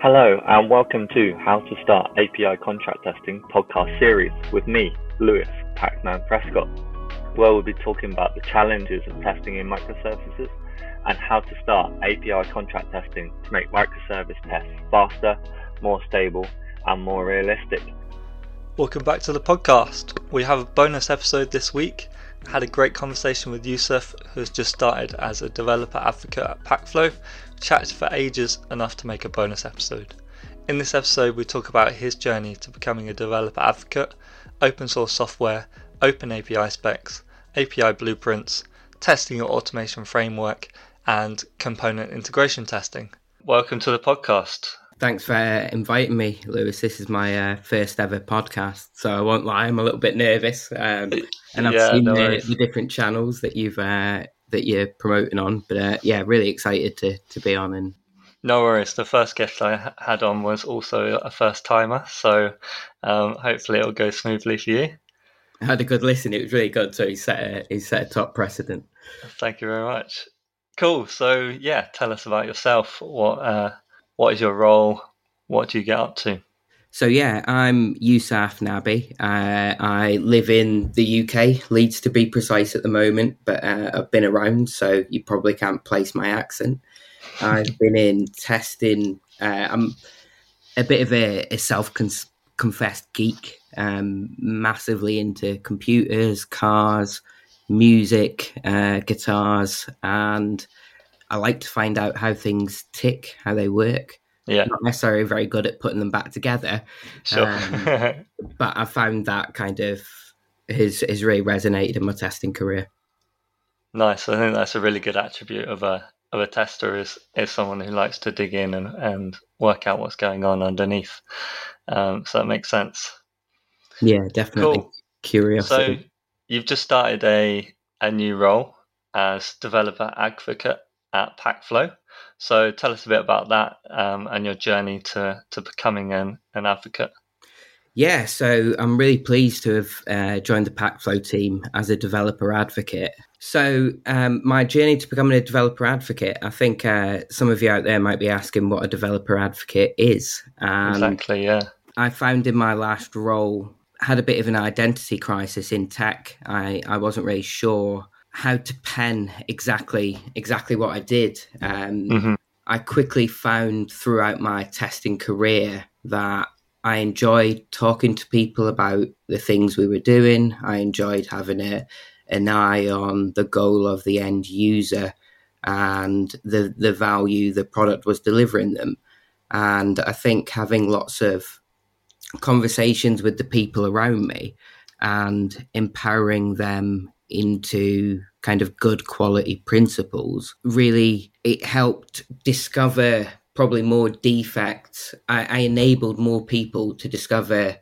Hello, and welcome to How to Start API Contract Testing podcast series with me, Lewis Pacman Prescott, where we'll be talking about the challenges of testing in microservices and how to start API contract testing to make microservice tests faster, more stable, and more realistic. Welcome back to the podcast. We have a bonus episode this week. Had a great conversation with Yousaf, who's just started as a developer advocate at Pactflow. Chatted for ages, enough to make a bonus episode. In this episode, we talk about his journey to becoming a developer advocate, open source software, open API specs, API blueprints, testing your automation framework, and component integration testing. Welcome to the podcast. Thanks for inviting me, Lewis. This is my uh, first ever podcast, so I won't lie, I'm a little bit nervous. Um, and I've yeah, seen no the, the, different channels that you've uh, that you're promoting on, but uh, yeah, really excited to to be on. And no worries. The first guest I had on was also a first timer, so um, hopefully it'll go smoothly for you. I had a good listen. It was really good. So he set a, he set a top precedent. Thank you very much. Cool. So yeah, tell us about yourself. What uh, what is your role? What do you get up to? So yeah, I'm Yousaf Nabi. Uh, I live in the UK, Leeds to be precise at the moment, but uh, I've been around, so you probably can't place my accent. I've been in testing. Uh, I'm a bit of a, a self-confessed geek. Um, massively into computers, cars, music, uh, guitars, and I like to find out how things tick, how they work. Yeah. Not necessarily very good at putting them back together. Sure. Um, but I found that kind of has has really resonated in my testing career. Nice. I think that's a really good attribute of a of a tester is is someone who likes to dig in and, and work out what's going on underneath. Um, so that makes sense. Yeah, definitely. Cool. Curiosity. So you've just started a a new role as developer advocate at Pactflow. So tell us a bit about that um, and your journey to, to becoming an, an advocate. Yeah, so I'm really pleased to have uh, joined the Pactflow team as a developer advocate. So, um, my journey to becoming a developer advocate, I think uh, some of you out there might be asking what a developer advocate is. exactly, yeah. I found in my last role, had a bit of an identity crisis in tech. I, I wasn't really sure how to pen exactly exactly what I did. Um, mm-hmm. I quickly found throughout my testing career that I enjoyed talking to people about the things we were doing. I enjoyed having a, an eye on the goal of the end user and the the value the product was delivering them. And I think having lots of conversations with the people around me and empowering them into kind of good quality principles, really it helped discover probably more defects. I, I enabled more people to discover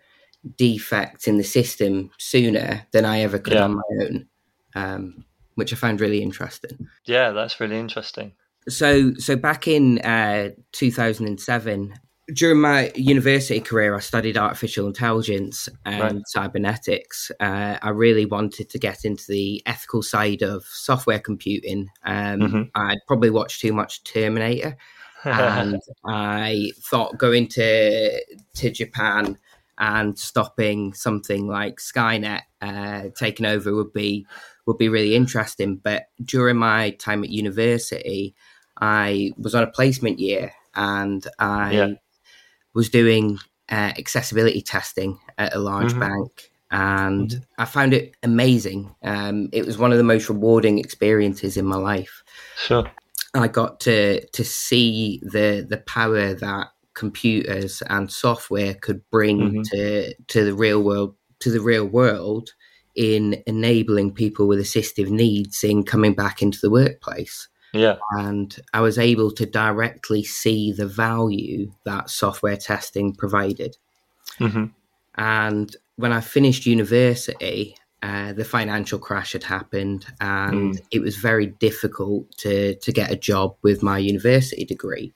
defects in the system sooner than I ever could yeah. on my own, um, which I found really interesting. Yeah, that's really interesting. So, so back in uh, 2007, during my university career, I studied artificial intelligence and right. cybernetics. Uh, I really wanted to get into the ethical side of software computing. Um, mm-hmm. I'd probably watched too much Terminator, and I thought going to to Japan and stopping something like Skynet uh, taking over would be would be really interesting. But during my time at university, I was on a placement year, and I. Yeah was doing uh, accessibility testing at a large mm-hmm. bank and mm-hmm. I found it amazing. Um, it was one of the most rewarding experiences in my life. Sure. I got to to see the the power that computers and software could bring mm-hmm. to to the real world to the real world in enabling people with assistive needs in coming back into the workplace. Yeah. And I was able to directly see the value that software testing provided. Mm-hmm. And when I finished university, uh, the financial crash had happened, and mm. it was very difficult to to get a job with my university degree.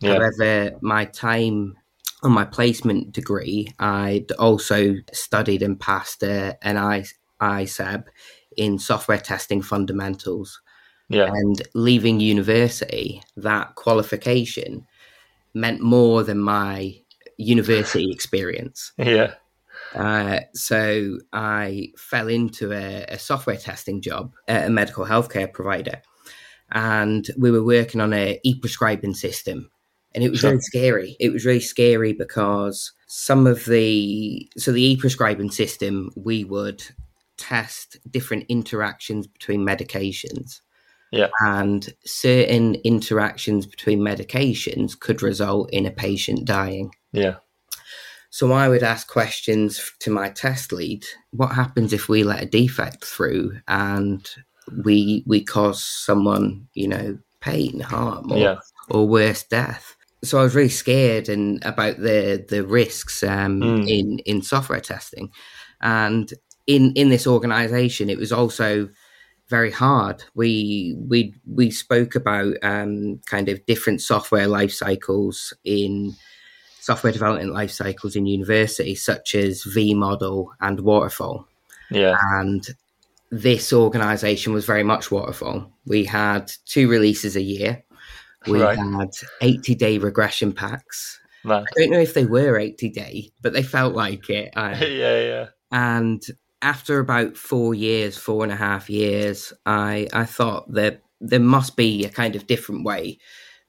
Yeah. However, my time on my placement degree, I'd also studied and passed uh, an I, ISEB in software testing fundamentals. Yeah. And leaving university, that qualification meant more than my university experience. Yeah. Uh, so I fell into a, a, software testing job at a medical healthcare provider, and we were working on a e-prescribing system, and it was sure. really scary. It was really scary because some of the so the e-prescribing system we would test different interactions between medications. Yeah. And certain interactions between medications could result in a patient dying. Yeah. So I would ask questions to my test lead. What happens if we let a defect through and we we cause someone, you know, pain, harm, or, yeah. or worse, death? So I was really scared and about the the risks um, mm. in in software testing, and in in this organization, it was also very hard. We we we spoke about um, kind of different software life cycles in software development life cycles in university, such as V model and waterfall. Yeah, and this organization was very much waterfall. We had two releases a year. We right. had 80 day regression packs. I don't know if they were 80 day, but they felt like it. yeah, yeah. And after about four years, four and a half years, I I thought that there must be a kind of different way.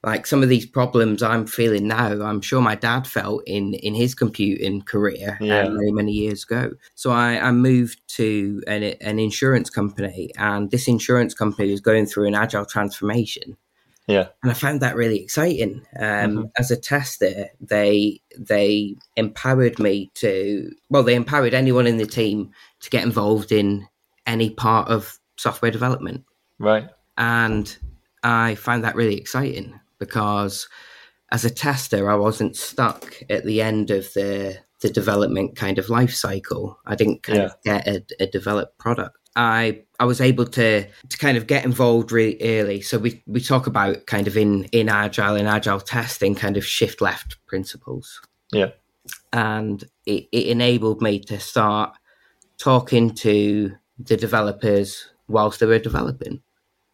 Like some of these problems I'm feeling now, I'm sure my dad felt in in his computing career uh, yeah. many many years ago. So I, I moved to an, an insurance company, and this insurance company was going through an agile transformation. Yeah, and I found that really exciting. Um, mm-hmm. As a tester, they they empowered me to well, they empowered anyone in the team to get involved in any part of software development. Right. And I found that really exciting because as a tester, I wasn't stuck at the end of the the development kind of life cycle. I didn't kind yeah. of get a, a, developed product. I I was able to to kind of get involved really early. So we we talk about kind of in in agile and agile testing kind of shift left principles. Yeah. And it, it enabled me to start talking to the developers whilst they were developing,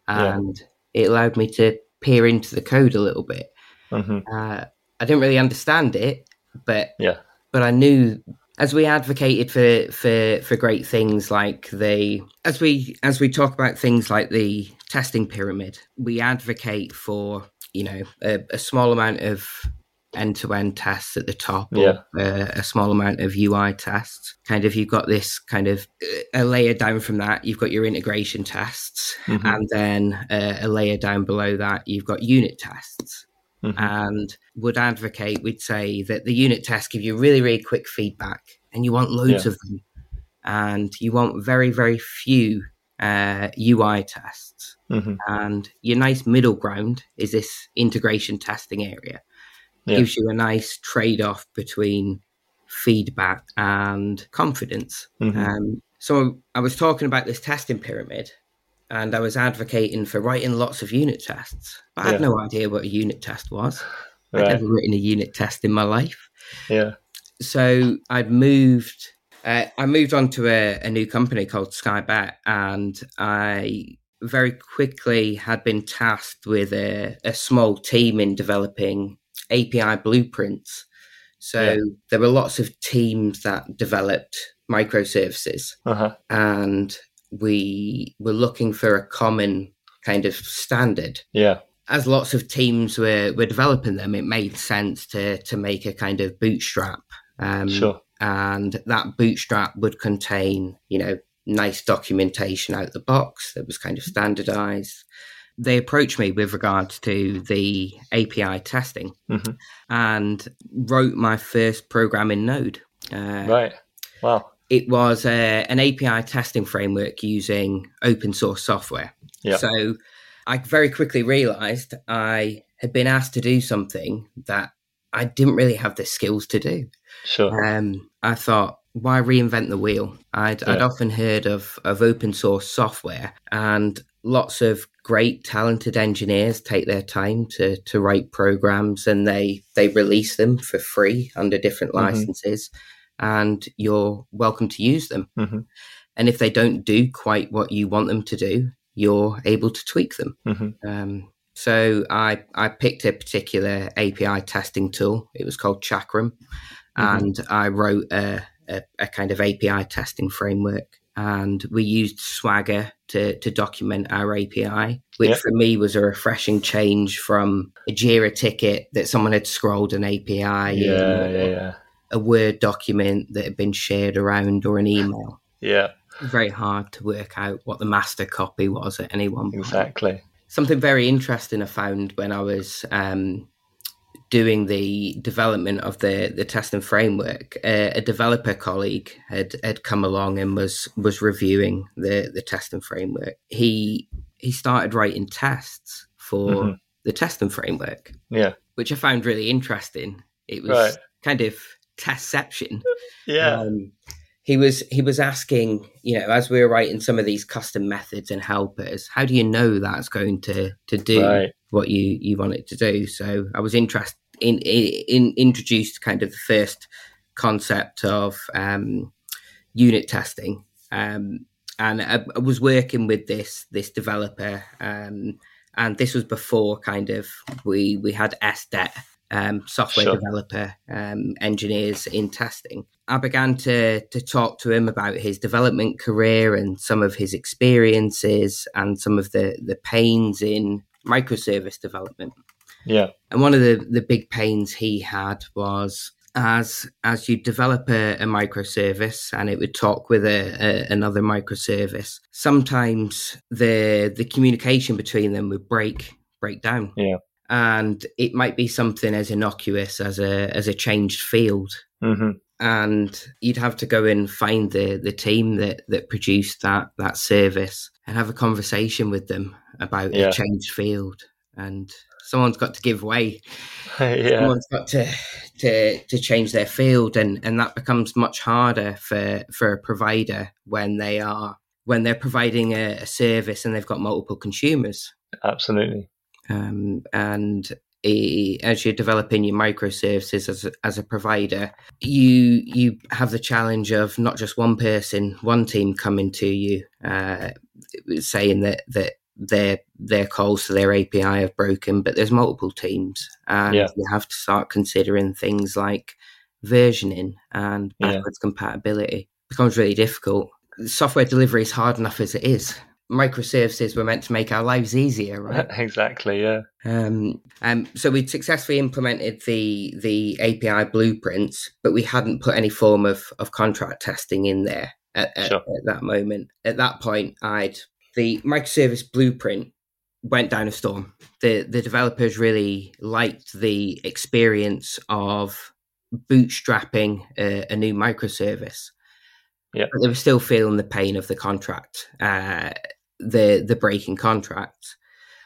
and yeah. it allowed me to peer into the code a little bit. Mm-hmm. Uh, I didn't really understand it, but yeah, but I knew as we advocated for for for great things like the as we as we talk about things like the testing pyramid, we advocate for you know a, a small amount of end-to-end tests at the top yeah. or uh, a small amount of ui tests kind of you've got this kind of a layer down from that you've got your integration tests mm-hmm. and then uh, a layer down below that you've got unit tests mm-hmm. and would advocate we'd say that the unit tests give you really really quick feedback and you want loads yeah. of them and you want very very few uh, ui tests mm-hmm. and your nice middle ground is this integration testing area yeah. gives you a nice trade off between feedback and confidence. Mm-hmm. Um, so I was talking about this testing pyramid and I was advocating for writing lots of unit tests. But I had no idea what a unit test was. Right. I'd never written a unit test in my life. Yeah. So I'd moved. Uh, I moved on to a, a new company called Skybet, and I very quickly had been tasked with a, a small team in developing API blueprints. So yeah. there were lots of teams that developed microservices, uh-huh. and we were looking for a common kind of standard. Yeah. As lots of teams were, were developing them, it made sense to to make a kind of bootstrap. Um, sure. And that bootstrap would contain, you know, nice documentation out the box that was kind of standardized they approached me with regards to the API testing mm-hmm. and wrote my first program in Node. Uh, right. Wow. It was uh, an API testing framework using open source software. Yep. So I very quickly realized I had been asked to do something that I didn't really have the skills to do. Sure. Um, I thought, why reinvent the wheel? I'd, yeah. I'd often heard of, of open source software and lots of great talented engineers take their time to to write programs and they they release them for free under different mm-hmm. licenses and you're welcome to use them mm-hmm. and if they don't do quite what you want them to do you're able to tweak them mm-hmm. um, So I, I picked a particular API testing tool. It was called Chakram. Mm-hmm. And I wrote a, a, a, kind of API testing framework. And we used Swagger to, to document our API, which for me was a refreshing change from a Jira ticket that someone had scrolled an API. Yeah, yeah, yeah. A Word document that had been shared around or an email. Yeah. Very hard to work out what the master copy was at any one point. Exactly something very interesting I found when I was um, doing the development of the the testing framework. Uh, a developer colleague had had come along and was was reviewing the the testing framework. He he started writing tests for mm-hmm. the testing framework. Yeah, which I found really interesting. It was right. kind of testception. Yeah. Um, he was he was asking, you know, as we were writing some of these custom methods and helpers, how do you know that's going to to do right. What you you want it to do? So I was interested in, in, in introduced kind of the first concept of um, unit testing, um, and I, I, was working with this this developer, um, and this was before kind of we we had SDET um, software sure. developer um, engineers in testing. I began to to talk to him about his development career and some of his experiences and some of the the pains in microservice development. Yeah, and one of the the big pains he had was as as you develop a, a microservice and it would talk with a, a, another microservice sometimes the the communication between them would break break down yeah and it might be something as innocuous as a as a changed field. Mm-hmm. And you'd have to go and find the the team that that produced that that service and have a conversation with them about yeah. a changed field. And someone's got to give way. yeah. Someone's got to to to change their field, and and that becomes much harder for for a provider when they are when they're providing a, a service and they've got multiple consumers. Absolutely. Um, and as you're developing your microservices as a, as a provider, you you have the challenge of not just one person, one team coming to you uh, saying that that their their calls to their API have broken, but there's multiple teams, and yeah. you have to start considering things like versioning and backwards yeah. compatibility. It becomes really difficult. Software delivery is hard enough as it is microservices were meant to make our lives easier, right? exactly, yeah. Um, um, so we'd successfully implemented the the API blueprints, but we hadn't put any form of, of contract testing in there at, sure. at, at that moment. At that point, I'd the microservice blueprint went down a storm. The the developers really liked the experience of bootstrapping a, a new microservice. Yeah. But they were still feeling the pain of the contract. Uh, the the breaking contract.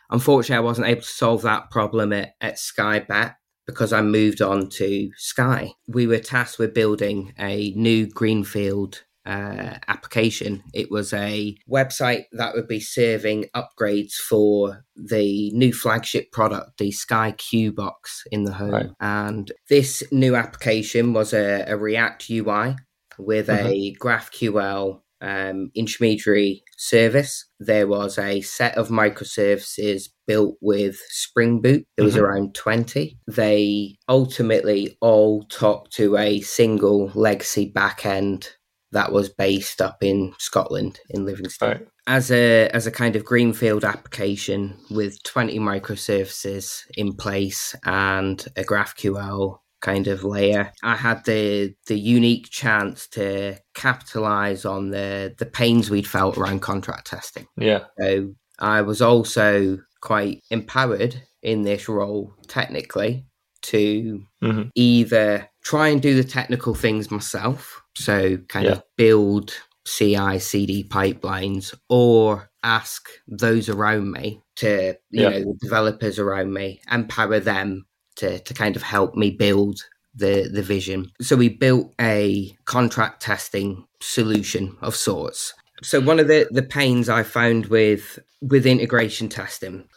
Unfortunately, I wasn't able to solve that problem at, at Sky Bet because I moved on to Sky. We were tasked with building a new greenfield uh, application. It was a website that would be serving upgrades for the new flagship product, the Sky Q box in the home. Right. And this new application was a, a React UI with mm-hmm. a GraphQL um, intermediary service. There was a set of microservices built with Spring Boot. There was mm-hmm. around 20. They ultimately all talked to a single legacy backend that was based up in Scotland in Livingston. Right. As a as a kind of greenfield application with 20 microservices in place and a GraphQL kind of layer. I had the the unique chance to capitalize on the the pains we'd felt around contract testing. Yeah. So I was also quite empowered in this role technically to mm-hmm. either try and do the technical things myself, so kind yeah. of build CI CD pipelines or ask those around me to you yeah. know the developers around me empower them to, to kind of help me build the, the vision. So we built a contract testing solution of sorts. So one of the, the pains I found with with integration testing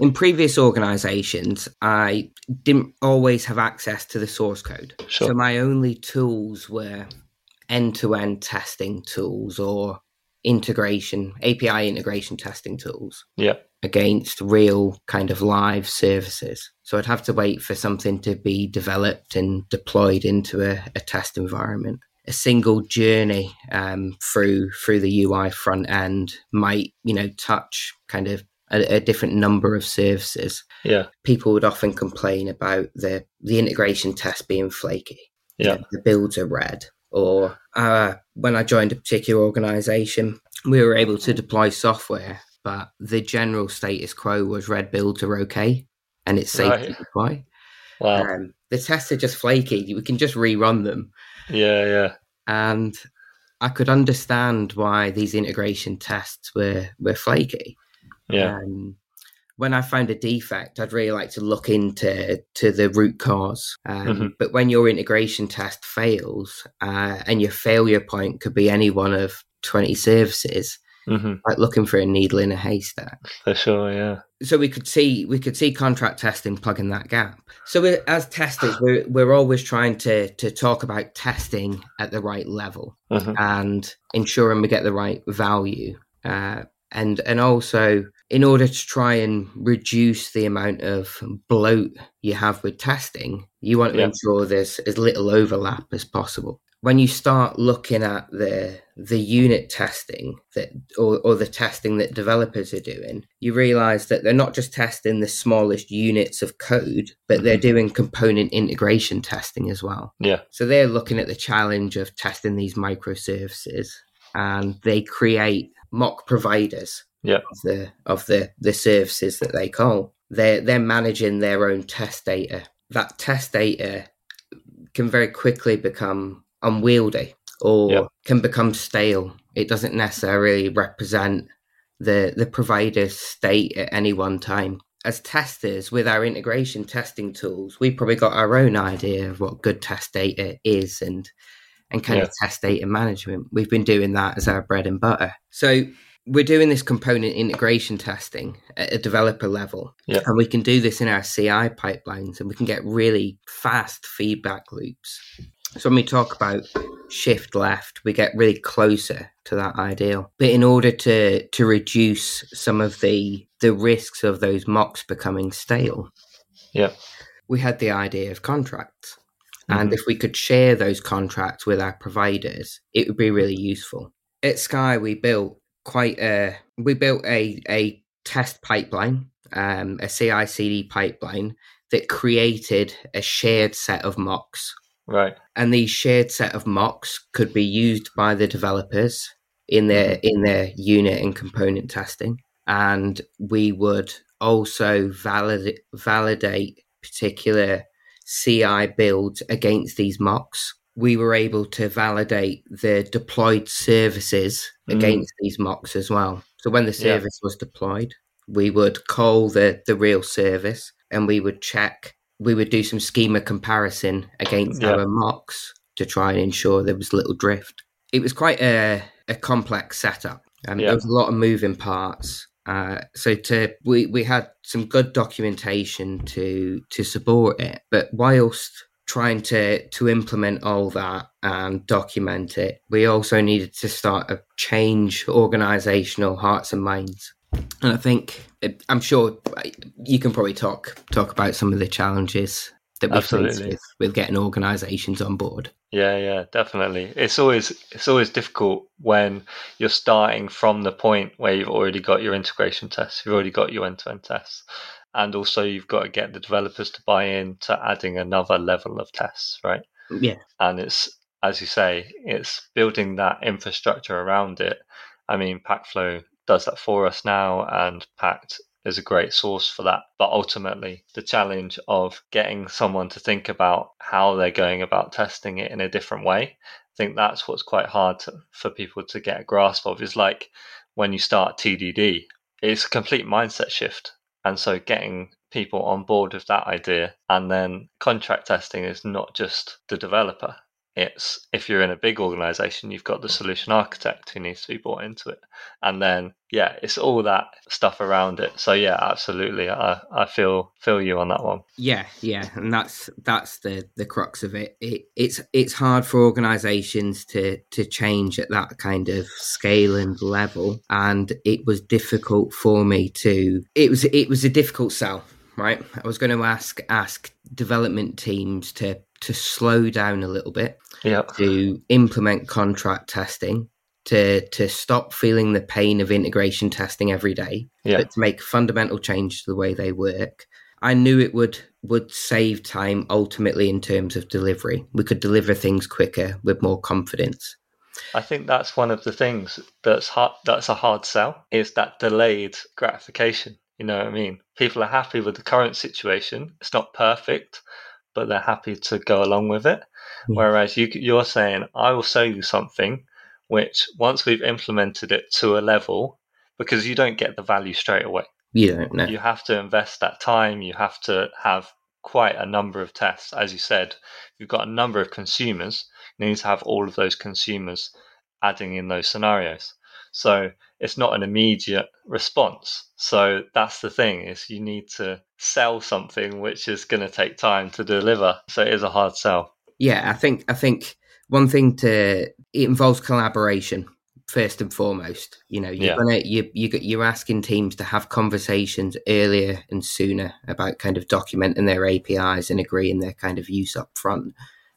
in previous organizations, I didn't always have access to the source code. Sure. So my only tools were end to end testing tools or integration, API integration testing tools. Yeah. against real kind of live services. So I'd have to wait for something to be developed and deployed into a, a test environment. A single journey um, through through the UI front end might, you know, touch kind of a, a, different number of services. Yeah, people would often complain about the the integration test being flaky. Yeah, you know, the builds are red. Or uh, when I joined a particular organization, we were able to deploy software, but the general status quo was red builds are okay and it's safe right. to deploy. Wow. Um, the tests are just flaky. We can just rerun them. Yeah, yeah. And I could understand why these integration tests were were flaky. Yeah. Um, when I found a defect, I'd really like to look into to the root cause. Um, mm-hmm. But when your integration test fails, uh, and your failure point could be any one of twenty services, mm-hmm. like looking for a needle in a haystack. For sure, yeah. So we could see we could see contract testing plugging that gap. So as testers, we're we're always trying to to talk about testing at the right level mm-hmm. and ensuring we get the right value. Uh, and and also in order to try and reduce the amount of bloat you have with testing, you want to yeah. ensure there's as little overlap as possible when you start looking at the the unit testing that or, or the testing that developers are doing you realize that they're not just testing the smallest units of code but mm-hmm. they're doing component integration testing as well yeah so they're looking at the challenge of testing these microservices and they create mock providers yeah. of the of the the services that they call they're they're managing their own test data that test data can very quickly become unwieldy or yep. can become stale. It doesn't necessarily represent the the provider's state at any one time. As testers, with our integration testing tools, we probably got our own idea of what good test data is and and kind yeah. of test data management. We've been doing that as our bread and butter. So we're doing this component integration testing at a developer level. Yeah. And we can do this in our CI pipelines and we can get really fast feedback loops. So when we talk about shift left, we get really closer to that ideal. But in order to to reduce some of the the risks of those mocks becoming stale, yeah, we had the idea of contracts. Mm-hmm. And if we could share those contracts with our providers, it would be really useful. At Sky, we built quite a we built a a test pipeline, um, a CI/CD pipeline that created a shared set of mocks Right. And these shared set of mocks could be used by the developers in their mm-hmm. in their unit and component testing. And we would also validate validate particular CI builds against these mocks. We were able to validate the deployed services mm. against these mocks as well. So when the service yeah. was deployed, we would call the, the real service and we would check we would do some schema comparison against yeah. our mocks to try and ensure there was little drift. It was quite a, a complex setup. Um, yeah. There was a lot of moving parts. Uh, so to we, we had some good documentation to to support it, but whilst trying to to implement all that and document it, we also needed to start a change organizational hearts and minds. And I think I'm sure you can probably talk talk about some of the challenges that we face with, with getting organisations on board. Yeah, yeah, definitely. It's always it's always difficult when you're starting from the point where you've already got your integration tests, you've already got your end-to-end tests, and also you've got to get the developers to buy in to adding another level of tests, right? Yeah. And it's as you say, it's building that infrastructure around it. I mean, Pactflow does that for us now, and Pact is a great source for that. But ultimately, the challenge of getting someone to think about how they're going about testing it in a different way, I think that's what's quite hard to, for people to get a grasp of. Is like when you start TDD, it's a complete mindset shift. And so getting people on board with that idea and then contract testing is not just the developer it's if you're in a big organization, you've got the solution architect who needs to be brought into it. And then, yeah, it's all that stuff around it. So yeah, absolutely. I, I feel, feel you on that one. Yeah. Yeah. And that's, that's the, the crux of it. it it's, it's hard for organizations to, to change at that kind of scale and level. And it was difficult for me to, it was, it was a difficult sell right? I was going to ask ask development teams to to slow down a little bit yeah. to implement contract testing, to to stop feeling the pain of integration testing every day, yeah. but to make fundamental change to the way they work. I knew it would would save time ultimately in terms of delivery. We could deliver things quicker with more confidence. I think that's one of the things that's hard, that's a hard sell is that delayed gratification. You know what I mean? People are happy with the current situation. It's not perfect, but they're happy to go along with it. Mm. Whereas you, you're saying, I will sell you something which once we've implemented it to a level, because you don't get the value straight away. You don't know. You have to invest that time. You have to have quite a number of tests. As you said, you've got a number of consumers. You need to have all of those consumers adding in those scenarios. So it's not an immediate response. So that's the thing is you need to sell something which is going to take time to deliver. So it is a hard sell. Yeah, I think I think one thing to it involves collaboration first and foremost. You know, you're yeah. gonna you you you're asking teams to have conversations earlier and sooner about kind of documenting their APIs and agreeing their kind of use up front.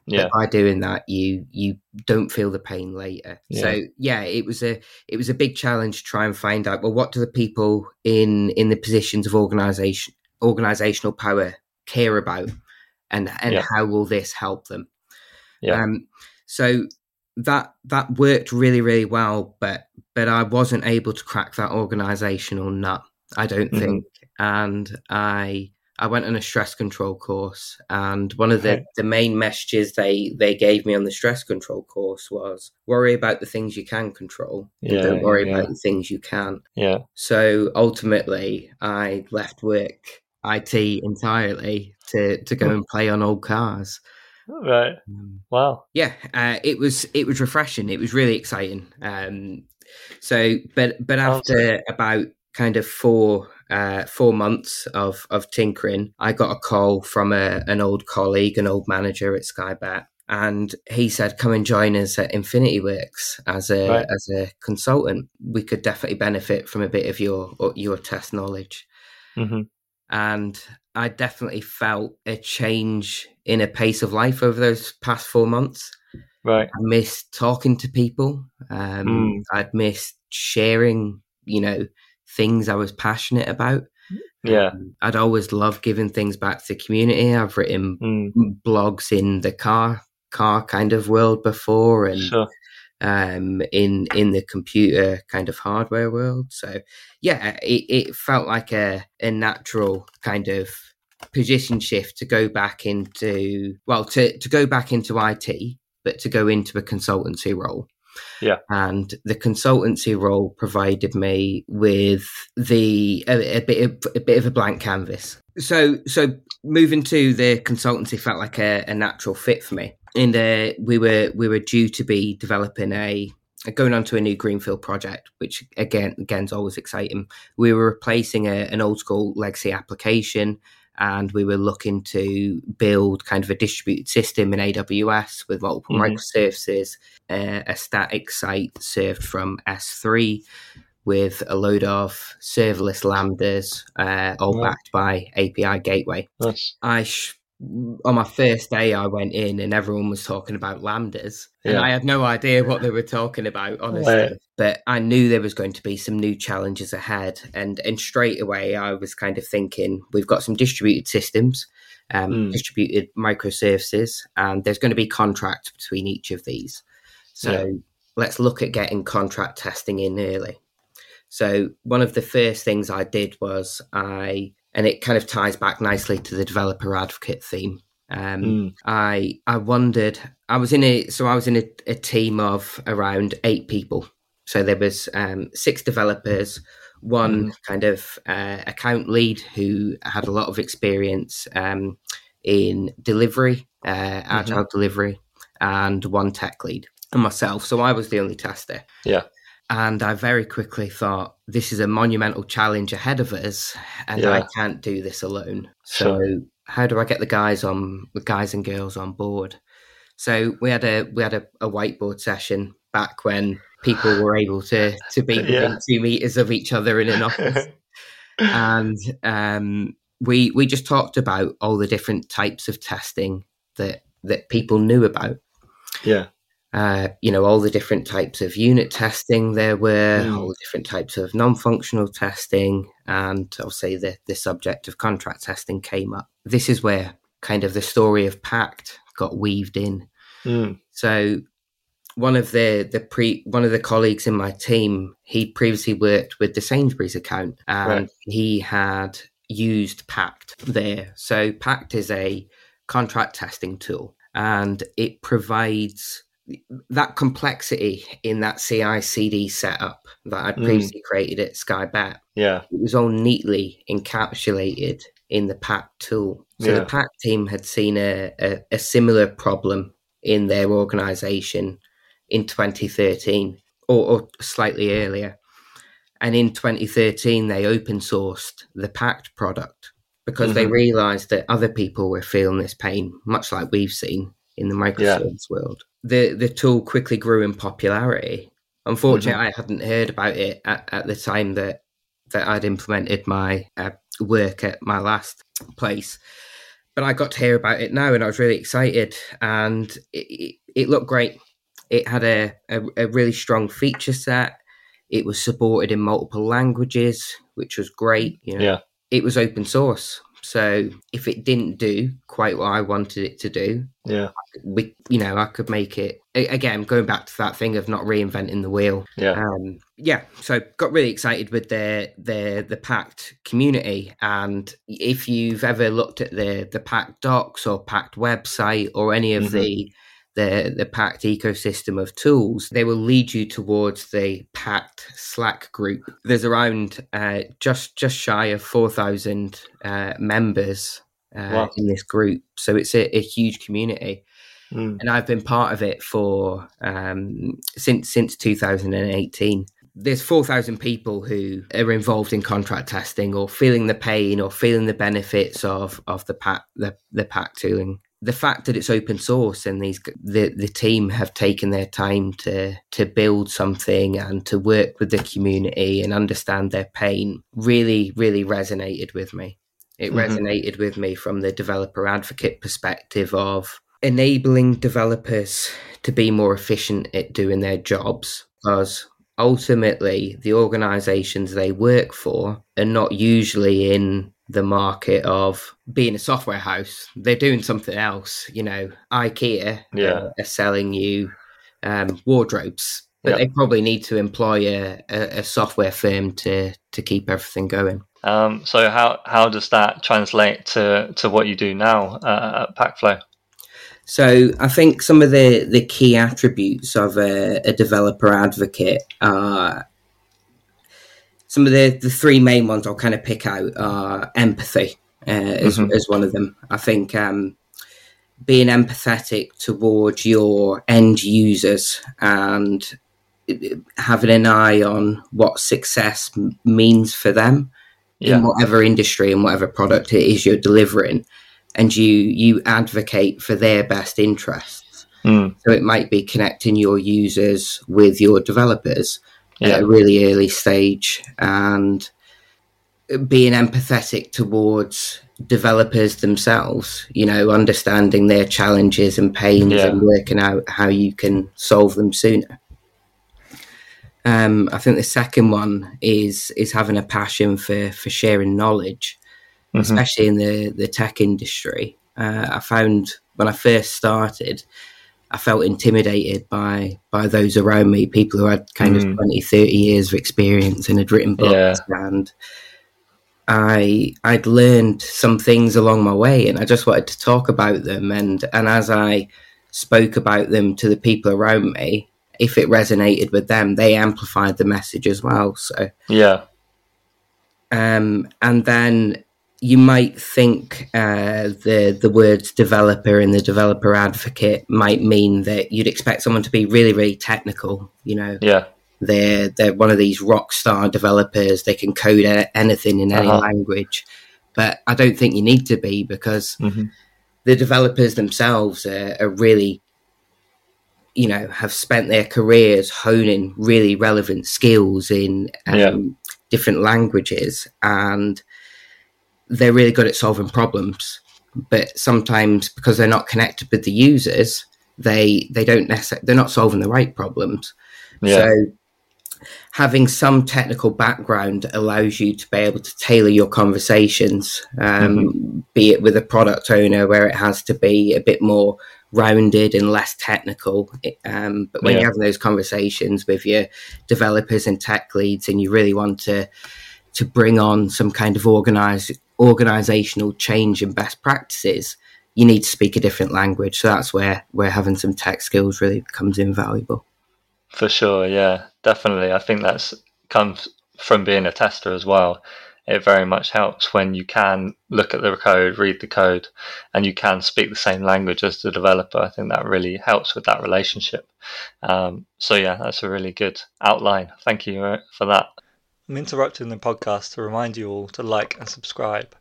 Yeah. But by doing that, you you don't feel the pain later. Yeah. So yeah, it was a it was a big challenge to try and find out. Well, what do the people in in the positions of organization organizational power care about, and and yeah. how will this help them? Yeah. Um, so that that worked really really well, but but I wasn't able to crack that organizational nut. I don't mm-hmm. think, and I I went on a stress control course, and one of the, the main messages they, they gave me on the stress control course was worry about the things you can control. Yeah, don't worry yeah. about the things you can't. Yeah. So ultimately, I left work IT entirely to, to go and play on old cars. Right. Um, wow. Yeah, uh, it was it was refreshing. It was really exciting. Um, so, but but after about kind of four uh, four months of of tinkering, I got a call from a, an old colleague, an old manager at Skybet, and he said, "Come and join us at Infinity Works as a right. as a consultant. We could definitely benefit from a bit of your your test knowledge." Mm-hmm. And I definitely felt a change in a pace of life over those past four months. Right, I missed talking to people. Um, mm. I'd missed sharing, you know, things I was passionate about. Yeah. Um, I'd always loved giving things back to the community. I've written mm. blogs in the car car kind of world before and sure. um, in in the computer kind of hardware world. So yeah, it, it felt like a, a natural kind of position shift to go back into well to, to go back into IT, but to go into a consultancy role. Yeah. And the consultancy role provided me with the a, a bit of, a bit of a blank canvas. So so moving to the consultancy felt like a, a natural fit for me. In uh, we were we were due to be developing a going on to a new greenfield project, which again again is always exciting. We were replacing a, an old school legacy application and we were looking to build kind of a distributed system in AWS with multiple mm-hmm. microservices, uh, a static site served from S3 with a load of serverless lambdas, uh, all yeah. backed by API Gateway. Nice. I sh- on my first day, I went in and everyone was talking about lambdas, yeah. and I had no idea what they were talking about, honestly. Right. But I knew there was going to be some new challenges ahead, and and straight away I was kind of thinking we've got some distributed systems, um, mm. distributed microservices, and there's going to be contracts between each of these. So yeah. let's look at getting contract testing in early. So one of the first things I did was I and it kind of ties back nicely to the developer advocate theme. Um, mm. I I wondered. I was in a so I was in a, a team of around eight people. So there was um, six developers, one mm. kind of uh, account lead who had a lot of experience um, in delivery, uh, mm-hmm. agile delivery, and one tech lead and myself. So I was the only tester. Yeah. And I very quickly thought, this is a monumental challenge ahead of us, and Yeah. I can't do this alone. So Sure. how do I get the guys on, the guys and girls on board? So we had a we had a, a whiteboard session back when people were able to to be within Yeah. two meters of each other in an office, and um, we we just talked about all the different types of testing that that people knew about yeah. Uh, you know, all the different types of unit testing there were, Mm. all the different types of non-functional testing, and obviously the the subject of contract testing came up. This is where kind of the story of Pact got weaved in. Mm. So one of the the pre one of the colleagues in my team, he previously worked with the Sainsbury's account, and Right. he had used Pact there. So Pact is a contract testing tool, and it provides that complexity in that CI/CD setup that I Mm. previously created at Skybet. Yeah. It was all neatly encapsulated in the Pact tool. So Yeah. the Pact team had seen a, a, a similar problem in their organization in 2013 or, or slightly earlier. And in 2013, they open sourced the Pact product because they Mhm. realized that other people were feeling this pain, much like we've seen in the microservice world. The, the tool quickly grew in popularity. Unfortunately, I hadn't heard about it at, at the time that, that I'd implemented my uh, work at my last place but I got to hear about it now, and I was really excited. And it, it, it looked great. It had a, a, a really strong feature set. It was supported in multiple languages, which was great. You know, Yeah. it was open source, so if it didn't do quite what I wanted it to do, Yeah. we, you know, I could make it again. Going back to that thing of not reinventing the wheel, Yeah. um, yeah, so got really excited with the the the Pact community, and if you've ever looked at the the Pact docs or Pact website or any of Mhm. the the the Pact ecosystem of tools, they will lead you towards the Pact Slack group. There's around uh, just just shy of four thousand uh, members uh, Wow. in this group, so it's a, a huge community Mm. and I've been part of it for um, since since 2018. There's 4,000 people who are involved in contract testing, or feeling the pain, or feeling the benefits of of the Pact the the Pact tooling. The fact that it's open source and these the the team have taken their time to to build something and to work with the community and understand their pain really really resonated with me. It Mhm. resonated with me from the developer advocate perspective of enabling developers to be more efficient at doing their jobs because ultimately the organizations they work for are not usually in the market of being a software house they're doing something else you know ikea Yeah. uh, are selling you um, wardrobes but Yeah. they probably need to employ a, a, a software firm to to keep everything going Um, so how how does that translate to to what you do now uh, at Pactflow? So I think some of the, the key attributes of a, a developer advocate are some of the, the three main ones I'll kind of pick out are empathy uh, as, Mhm. as one of them. I think um, being empathetic towards your end users and having an eye on what success m- means for them Yeah. in whatever industry and whatever product it is you're delivering and you you advocate for their best interests Mm. so it might be connecting your users with your developers Yeah. at a really early stage and being empathetic towards developers themselves you know understanding their challenges and pains Yeah. and working out how you can solve them sooner um, I think the second one is is having a passion for for sharing knowledge, Mhm. especially in the the tech industry. Uh, I found when I first started, I felt intimidated by by those around me, people who had kind Mm. of 20, 30 years of experience and had written books, and I I'd learned some things along my way, and I just wanted to talk about them. And and as I spoke about them to the people around me, if it resonated with them, they amplified the message as well. So Yeah. um, and then you might think uh, the the words developer and the developer advocate might mean that you'd expect someone to be really really technical. You know, yeah, they're they're one of these rock star developers. They can code anything in any uh-huh. language, but I don't think you need to be because mm-hmm. the developers themselves are, are really you know have spent their careers honing really relevant skills in um, yeah. different languages and they're really good at solving problems but sometimes because they're not connected with the users they they don't necessarily they're not solving the right problems yeah. so having some technical background allows you to be able to tailor your conversations um, mm-hmm. be it with a product owner where it has to be a bit more rounded and less technical. Um, but when yeah. you're having those conversations with your developers and tech leads, and you really want to to bring on some kind of organize organizational change and best practices, you need to speak a different language. So that's where where having some tech skills really becomes invaluable. For sure, yeah, definitely. I think that's comes from being a tester as well it very much helps when you can look at the code, read the code, and you can speak the same language as the developer. I think that really helps with that relationship. Um, so, yeah, that's a really good outline. Thank you uh, for that. I'm interrupting the podcast to remind you all to like and subscribe.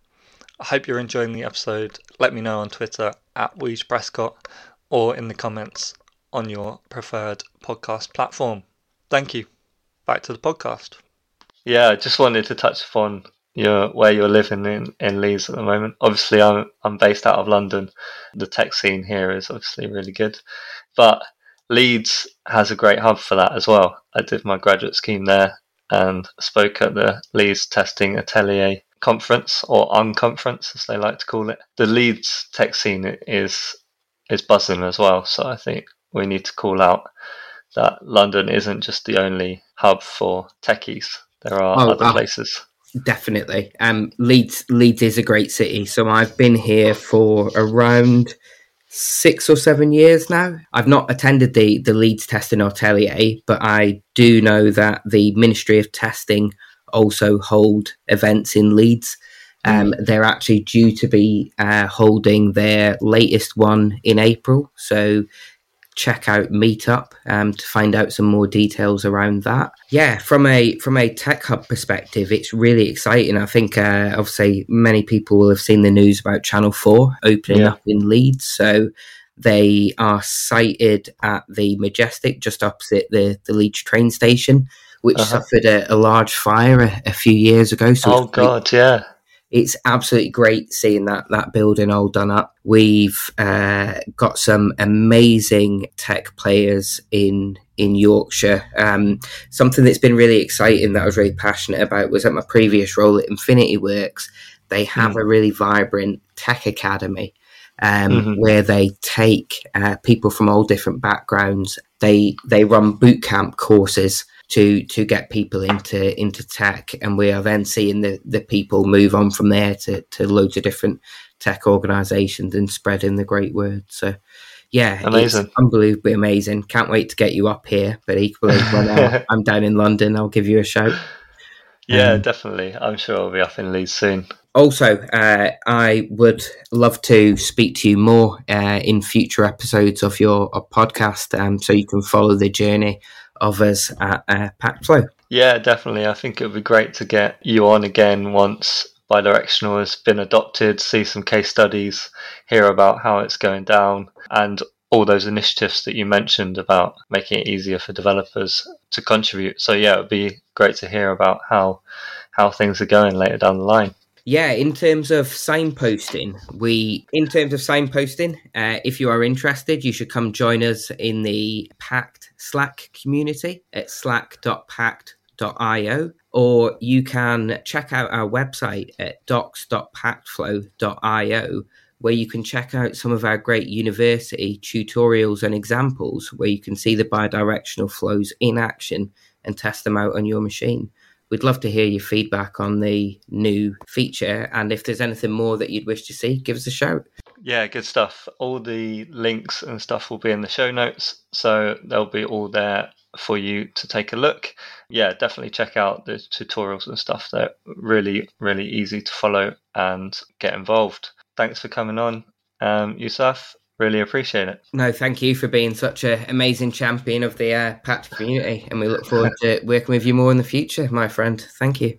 I hope you're enjoying the episode. Let me know on Twitter at Weege Prescott or in the comments on your preferred podcast platform. Thank you. Back to the podcast. Yeah, I just wanted to touch upon your where you're living in, in Leeds at the moment. Obviously, I'm I'm based out of London. The tech scene here is obviously really good, but Leeds has a great hub for that as well. I did my graduate scheme there and spoke at the Leeds Testing Atelier conference or unconference as they like to call it. The Leeds tech scene is is buzzing as well. So I think we need to call out that London isn't just the only hub for techies. There are oh, other uh, places. Definitely. Um, Leeds Leeds is a great city. So I've been here for around six or seven years now. I've not attended the the Leeds Testing Atelier, but I do know that the Ministry of Testing also hold events in Leeds. Um, mm. they're actually due to be uh, holding their latest one in April. So check out Meetup um, to find out some more details around that. Yeah, from a from a tech hub perspective, it's really exciting. I think uh, obviously many people will have seen the news about Channel Four opening yeah. up in Leeds, so. They are sited at the Majestic, just opposite the, the Leeds train station, which uh-huh. suffered a, a, large fire a, a, few years ago. So oh God, yeah, it's absolutely great seeing that that building all done up. We've uh, got some amazing tech players in in Yorkshire. Um, something that's been really exciting that I was really passionate about was at my previous role at Infinity Works. They have mm. a really vibrant tech academy. Um, mm-hmm. where they take uh, people from all different backgrounds. They they run boot camp courses to to get people into into tech, and we are then seeing the the people move on from there to to loads of different tech organisations and spreading the great word. So. Yeah, amazing, unbelievably amazing. Can't wait to get you up here. But equally, when uh, I'm down in London, I'll give you a shout. Yeah, um, definitely. I'm sure I'll be up in Leeds soon. Also, uh, I would love to speak to you more uh, in future episodes of your podcast, um, so you can follow the journey of us at uh, Pactflow. Yeah, definitely. I think it would be great to get you on again once bidirectional has been adopted, see some case studies, hear about how it's going down, and all those initiatives that you mentioned about making it easier for developers to contribute. So yeah, it would be great to hear about how how things are going later down the line. Yeah, in terms of signposting, we in terms of signposting, uh, if you are interested, you should come join us in the Pact Slack community at slack.pact.io, or you can check out our website at docs.pactflow.io, where you can check out some of our great university tutorials and examples where you can see the bidirectional flows in action and test them out on your machine we'd love to hear your feedback on the new feature. And if there's anything more that you'd wish to see, give us a shout. Yeah, good stuff. All the links and stuff will be in the show notes. So they'll be all there for you to take a look. Yeah, definitely check out the tutorials and stuff. They're really, really easy to follow and get involved. Thanks for coming on, um, Yousaf. Really appreciate it. No, thank you for being such an amazing champion of the uh, Pact community. And we look forward to working with you more in the future, my friend. Thank you.